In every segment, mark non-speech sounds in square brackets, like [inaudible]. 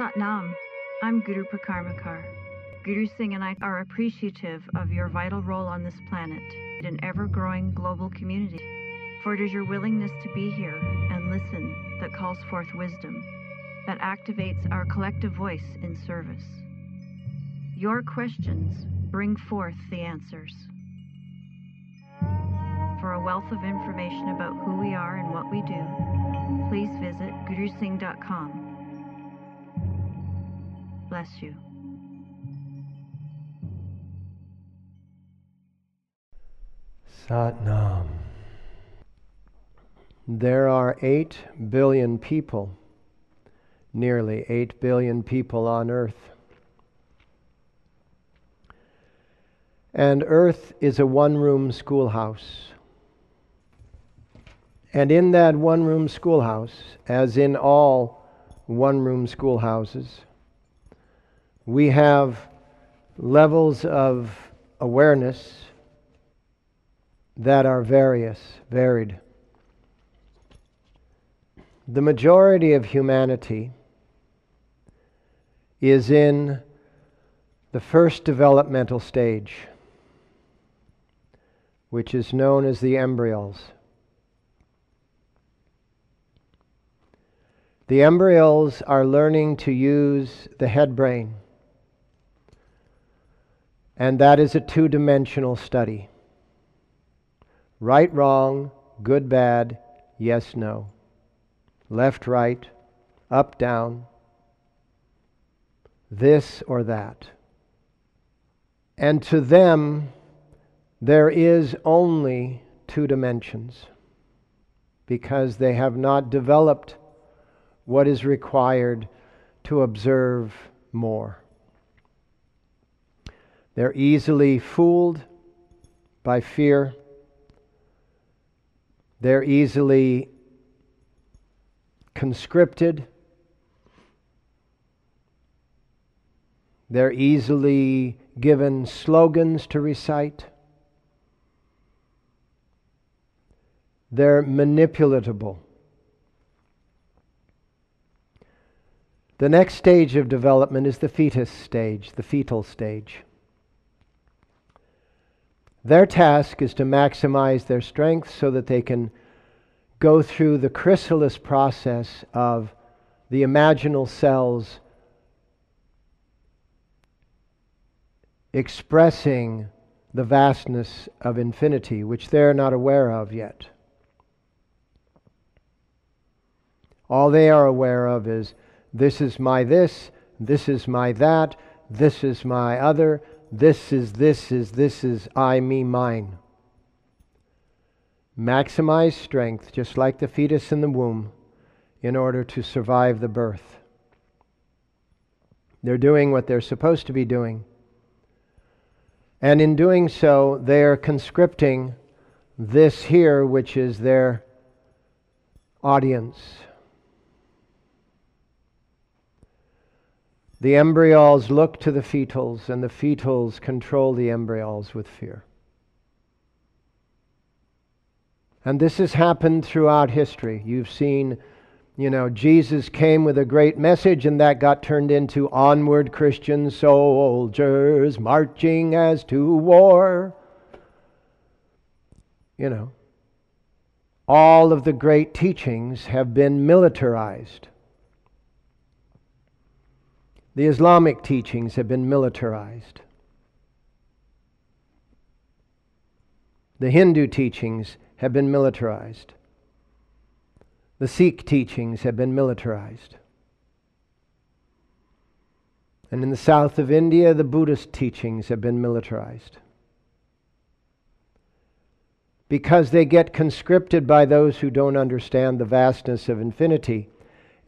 Satnam. I'm Guru Prakarmakar. Guru Singh and I are appreciative of your vital role on this planet, an ever growing global community. For it is your willingness to be here and listen that calls forth wisdom, that activates our collective voice in service. Your questions bring forth the answers. For a wealth of information about who we are and what we do, please visit gurusingh.com. Bless you. Satnam. There are 8 billion people, nearly 8 billion people on earth. And earth is a one room schoolhouse. And in that one room schoolhouse, as in all one room schoolhouses, we have levels of awareness that are various, varied. The majority of humanity is in the first developmental stage, which is known as the embryos. The embryos are learning to use the head brain, and that is a two dimensional study. Right, wrong, good, bad, yes, no. Left, right, up, down, this or that. And to them, there is only two dimensions because they have not developed what is required to observe more. They're easily fooled by fear they're easily conscripted. They're easily given slogans to recite. They're manipulatable. The next stage of development is the fetus stage, the fetal stage. Their task is to maximize their strength so that they can go through the chrysalis process of the imaginal cells expressing the vastness of infinity, which they're not aware of yet. All they are aware of is this is my this, this is my that, this is my other, this is, this is, this is I, me, mine. Maximize strength, just like the fetus in the womb, in order to survive the birth. They're doing what they're supposed to be doing. And in doing so, they are conscripting this here, which is their audience. The embryos look to the fetals, and the fetals control the embryos with fear. And this has happened throughout history. You've seen, you know, Jesus came with a great message, and that got turned into onward Christian soldiers marching as to war. You know, all of the great teachings have been militarized. The Islamic teachings have been militarized. The Hindu teachings have been militarized. The Sikh teachings have been militarized. And in the south of India, the Buddhist teachings have been militarized. Because they get conscripted by those who don't understand the vastness of infinity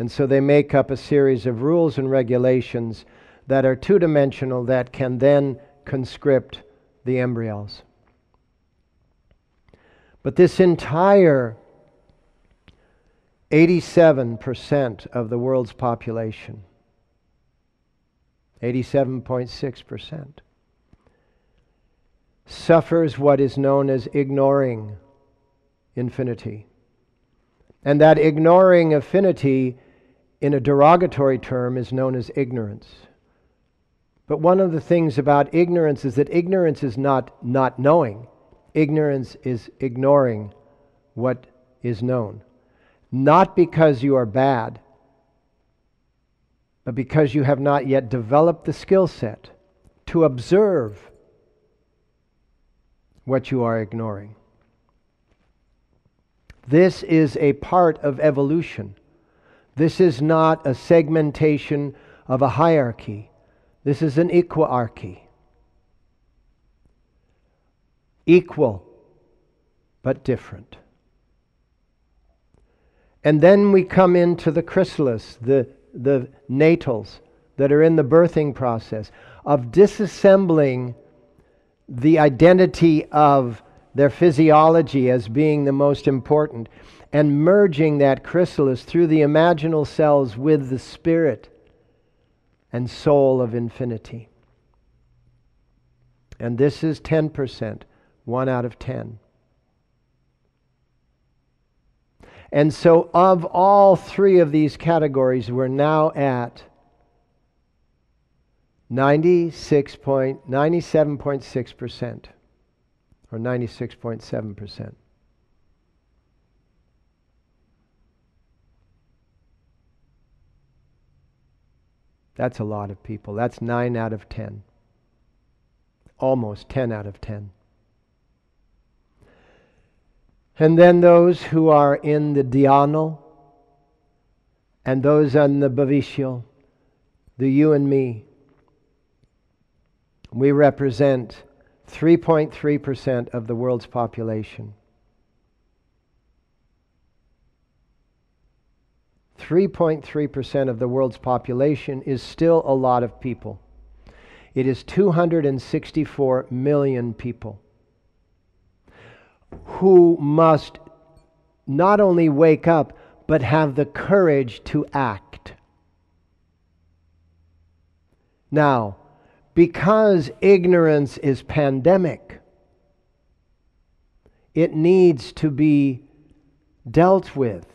and so they make up a series of rules and regulations that are two dimensional that can then conscript the embryos. But this entire 87% of the world's population, 87.6%, suffers what is known as ignoring infinity. And that ignoring infinity in a derogatory term is known as ignorance. But one of the things about ignorance is that ignorance is not not knowing. Ignorance is ignoring what is known. Not because you are bad, but because you have not yet developed the skill set to observe what you are ignoring. This is a part of evolution. This is not a segmentation of a hierarchy. This is an equiarchy. Equal, but different. And then we come into the chrysalis, the, the natals that are in the birthing process, of disassembling the identity of their physiology as being the most important and merging that chrysalis through the imaginal cells with the spirit and soul of infinity. And this is 10%, one out of 10. And so, of all three of these categories, we're now at 96.97.6% or 96.7%. That's a lot of people. That's 9 out of 10. Almost 10 out of 10. And then those who are in the Dhyanal and those on the Bhavishya, the you and me. We represent 3.3% of the world's population. 3.3% of the world's population is still a lot of people. It is 264 million people who must not only wake up, but have the courage to act. Now, because ignorance is pandemic, it needs to be dealt with.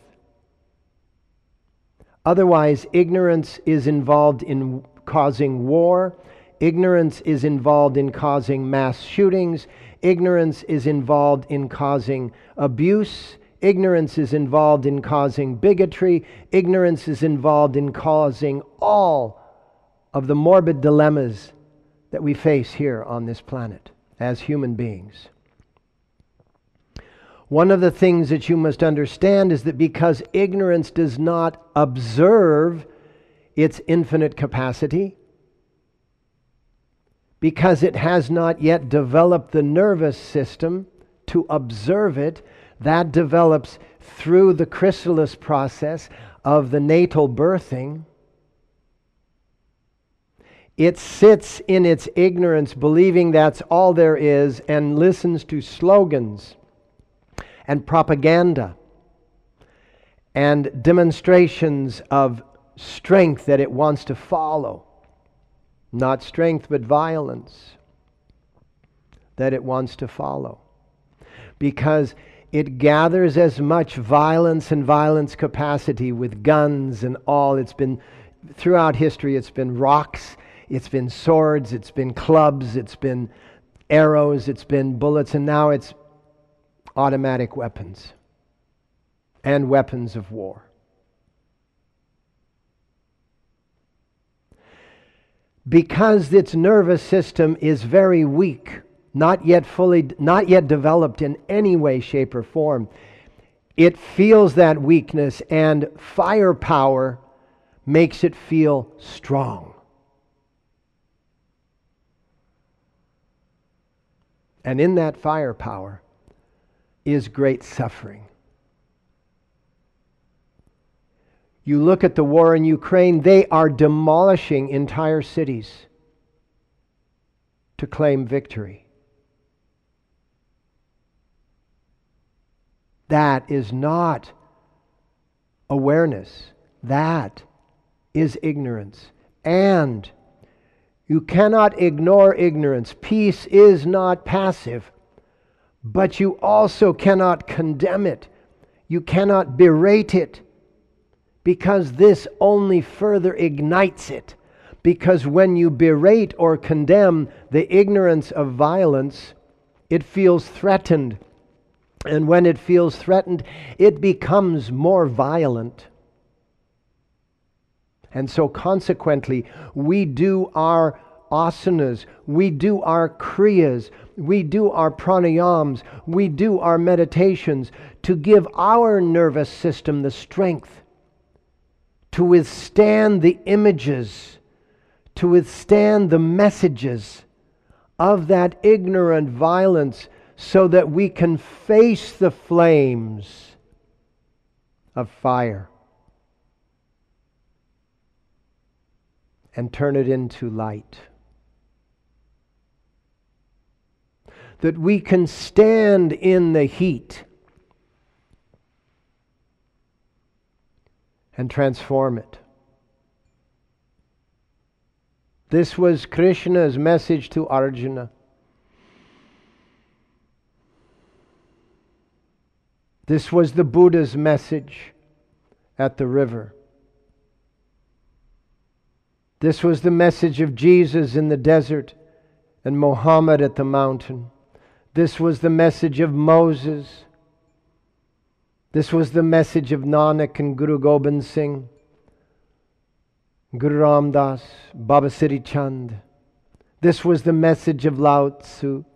Otherwise, ignorance is involved in causing war, ignorance is involved in causing mass shootings, ignorance is involved in causing abuse. Ignorance is involved in causing bigotry. Ignorance is involved in causing all of the morbid dilemmas that we face here on this planet as human beings. One of the things that you must understand is that because ignorance does not observe its infinite capacity, because it has not yet developed the nervous system to observe it, that develops through the chrysalis process of the natal birthing. It sits in its ignorance, believing that's all there is, and listens to slogans and propaganda and demonstrations of strength that it wants to follow. Not strength, but violence that it wants to follow. Because it gathers as much violence and violence capacity with guns and all. It's been, throughout history, it's been rocks it's been swords, it's been clubs, it's been arrows, it's been bullets, and now it's automatic weapons and weapons of war. Because its nervous system is very weak, not yet fully, not yet developed in any way, shape, or form, it feels that weakness, and firepower makes it feel strong. And in that firepower is great suffering. You look at the war in Ukraine, they are demolishing entire cities to claim victory. That is not awareness. That is ignorance. And you cannot ignore ignorance. Peace is not passive, but you also cannot condemn it. You cannot berate it because this only further ignites it. Because when you berate or condemn the ignorance of violence, it feels threatened. And when it feels threatened, it becomes more violent. And so, consequently, we do our asanas, we do our kriyas, we do our pranayams, we do our meditations to give our nervous system the strength to withstand the images, to withstand the messages of that ignorant violence so that we can face the flames of fire and turn it into light. That we can stand in the heat and transform it. This was Krishna's message to Arjuna. This was the Buddha's message at the river. This was the message of Jesus in the desert and Mohammed at the mountain. This was the message of Moses. This was the message of Nanak and Guru Gobind Singh, Guru Ram Das, Baba Siri Chand. This was the message of Lao Tzu.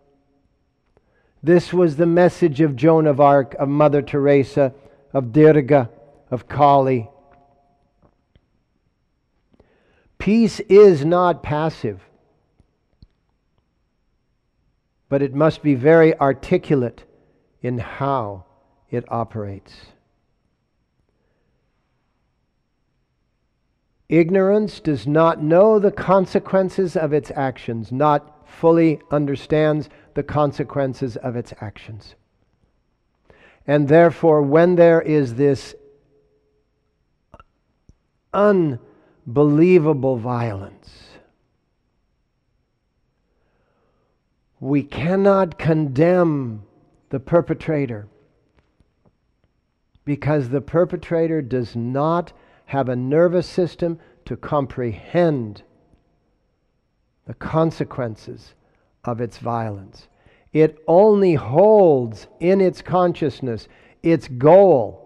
This was the message of Joan of Arc, of Mother Teresa, of Durga, of Kali. Peace is not passive, but it must be very articulate in how it operates. Ignorance does not know the consequences of its actions, not fully understands the consequences of its actions. And therefore, when there is this unbelievable violence, we cannot condemn the perpetrator because the perpetrator does not have a nervous system to comprehend the consequences of its violence. It only holds in its consciousness its goal.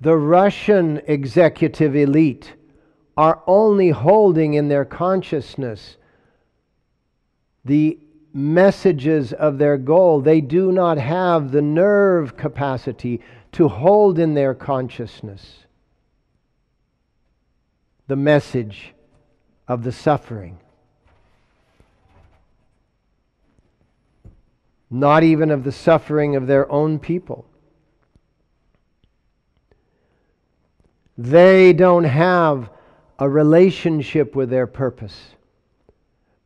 The Russian executive elite are only holding in their consciousness the messages of their goal. They do not have the nerve capacity to hold in their consciousness the message of the suffering. Not even of the suffering of their own people. They don't have a relationship with their purpose.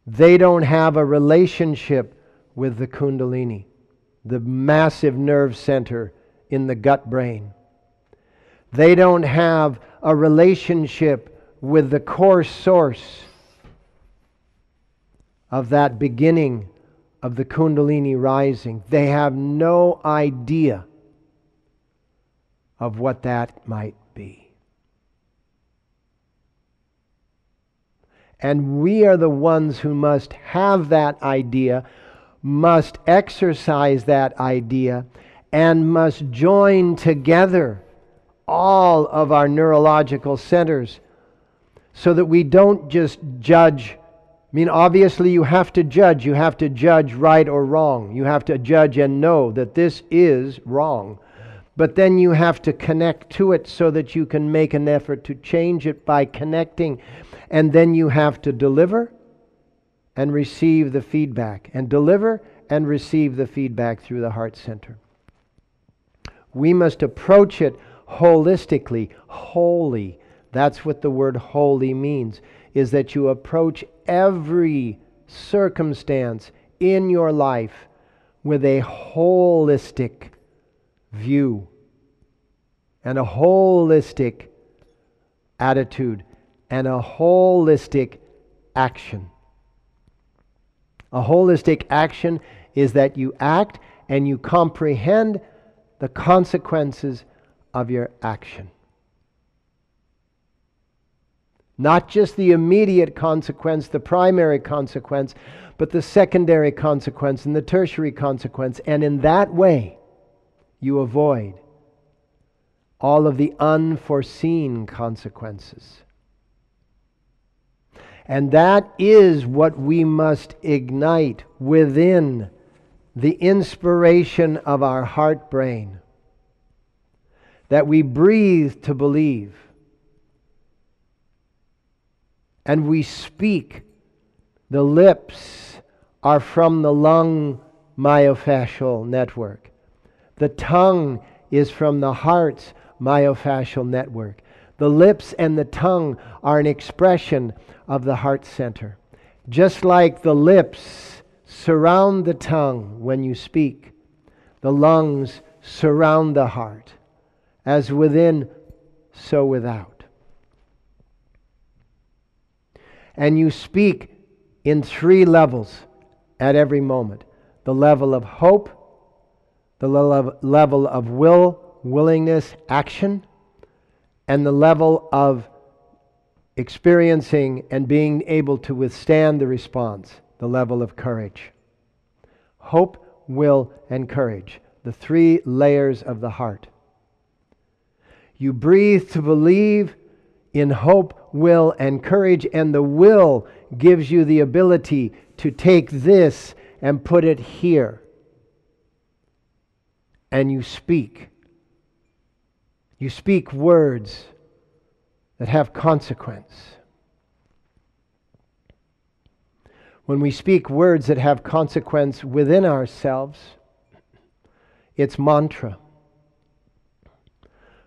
They don't have a relationship with the Kundalini, the massive nerve center in the gut brain. They don't have a relationship with the core source of that beginning of the Kundalini rising. They have no idea of what that might be. And we are the ones who must have that idea, must exercise that idea, and must join together all of our neurological centers so that we don't just judge. I mean, obviously, you have to judge. You have to judge right or wrong. You have to judge and know that this is wrong. But then you have to connect to it so that you can make an effort to change it by connecting and then you have to deliver and receive the feedback, and deliver and receive the feedback through the heart center. We must approach it holistically, wholly. That's what the word holy means, is that you approach every circumstance in your life with a holistic view and a holistic attitude and a holistic action. A holistic action is that you act and you comprehend the consequences of your action. Not just the immediate consequence, the primary consequence, but the secondary consequence and the tertiary consequence. And in that way, you avoid all of the unforeseen consequences. And that is what we must ignite within the inspiration of our heart brain. That we breathe to believe. And we speak. The lips are from the lung myofascial network. The tongue is from the heart's myofascial network. The lips and the tongue are an expression of the heart center. Just like the lips surround the tongue when you speak, the lungs surround the heart, as within, so without. And you speak in three levels at every moment the level of hope, the level of will, willingness, action, and the level of experiencing and being able to withstand the response, the level of courage. Hope, will, and courage, the three layers of the heart. You breathe to believe in hope, will, and courage, and the will gives you the ability to take this and put it here. And you speak. You speak words that have consequence. When we speak words that have consequence within ourselves, it's mantra.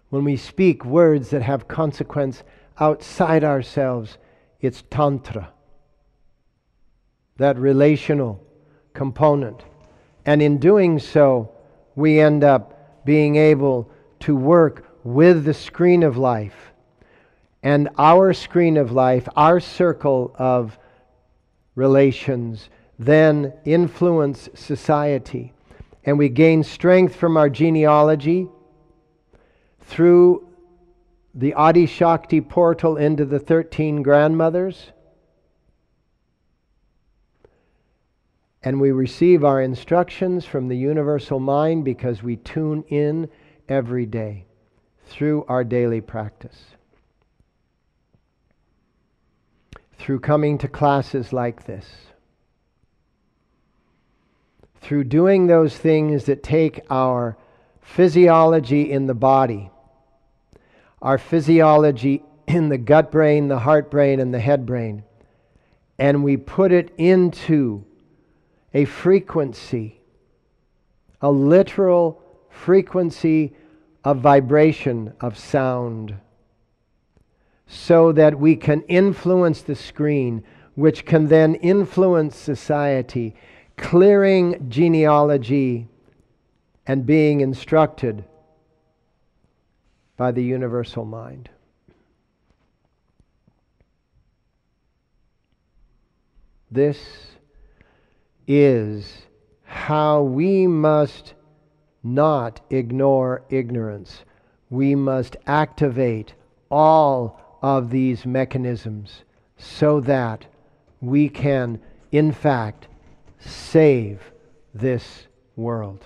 When we speak words that have consequence outside ourselves, it's tantra. That relational component. And in doing so, we end up being able to work with the screen of life and our screen of life, our circle of relations, then influence society. And we gain strength from our genealogy through the Adi Shakti portal into the 13 grandmothers. And we receive our instructions from the universal mind because we tune in every day through our daily practice. through coming to classes like this, through doing those things that take our physiology in the body, our physiology in the gut brain, the heart brain, and the head brain, and we put it into a frequency, a literal frequency of vibration, of sound so that we can influence the screen, which can then influence society, clearing genealogy and being instructed by the universal mind. This is how we must not ignore ignorance. We must activate all of these mechanisms so that we can, in fact, save this world.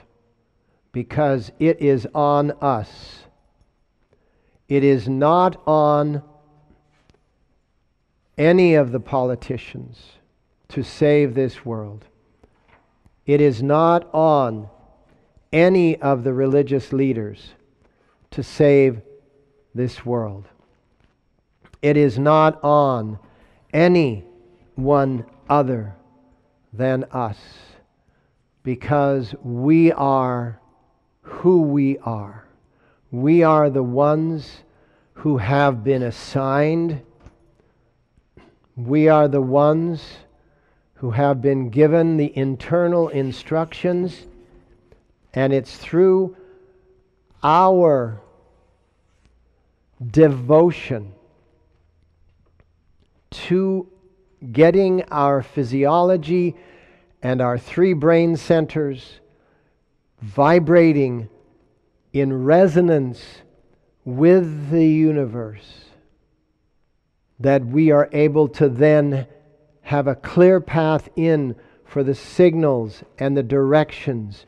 Because it is on us. It is not on any of the politicians to save this world. It is not on any of the religious leaders to save this world. It is not on any one other than us because we are who we are. We are the ones who have been assigned. We are the ones who have been given the internal instructions, and it's through our devotion to getting our physiology and our three brain centers vibrating in resonance with the universe, that we are able to then have a clear path in for the signals and the directions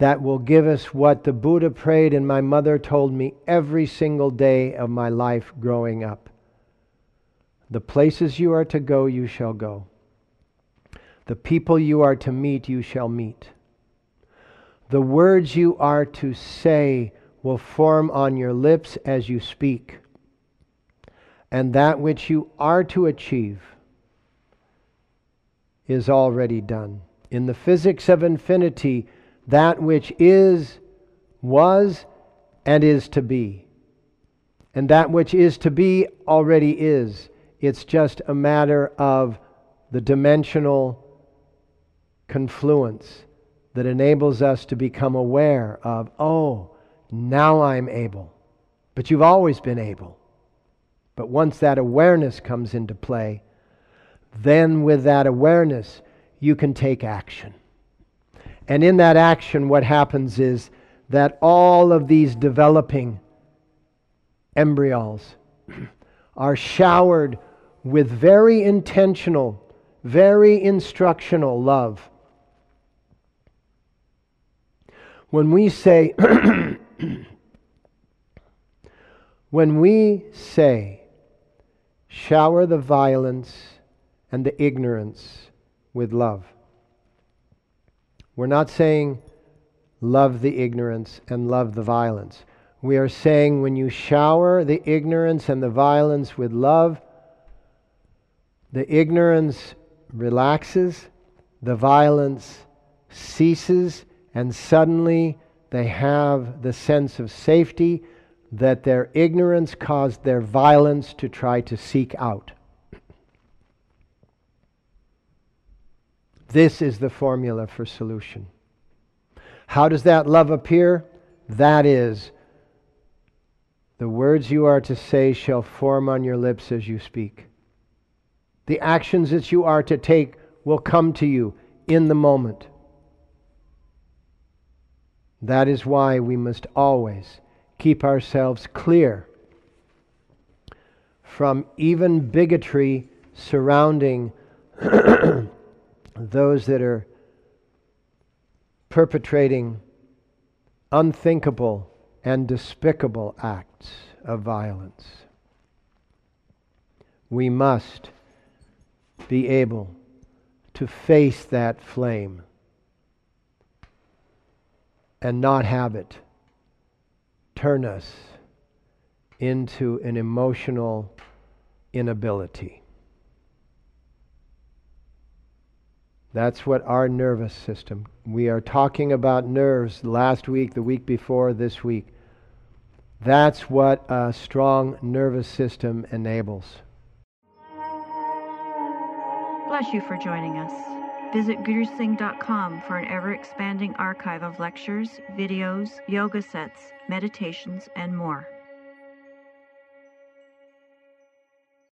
that will give us what the Buddha prayed and my mother told me every single day of my life growing up. The places you are to go, you shall go. The people you are to meet, you shall meet. The words you are to say will form on your lips as you speak. And that which you are to achieve is already done. In the physics of infinity, that which is, was, and is to be. And that which is to be already is. It's just a matter of the dimensional confluence that enables us to become aware of, oh, now I'm able. But you've always been able. But once that awareness comes into play, then with that awareness, you can take action. And in that action, what happens is that all of these developing embryos [clears throat] are showered with very intentional, very instructional love. When we say, [clears throat] when we say, shower the violence and the ignorance with love, we're not saying love the ignorance and love the violence. We are saying when you shower the ignorance and the violence with love, the ignorance relaxes, the violence ceases, and suddenly they have the sense of safety that their ignorance caused their violence to try to seek out. This is the formula for solution. How does that love appear? That is, the words you are to say shall form on your lips as you speak. The actions that you are to take will come to you in the moment. That is why we must always keep ourselves clear from even bigotry surrounding [clears throat] those that are perpetrating unthinkable and despicable acts of violence. We must be able to face that flame and not have it turn us into an emotional inability. That's what our nervous system. We are talking about nerves last week, the week before, this week. That's what a strong nervous system enables. Bless you for joining us. Visit gurusingh.com for an ever expanding archive of lectures, videos, yoga sets, meditations, and more.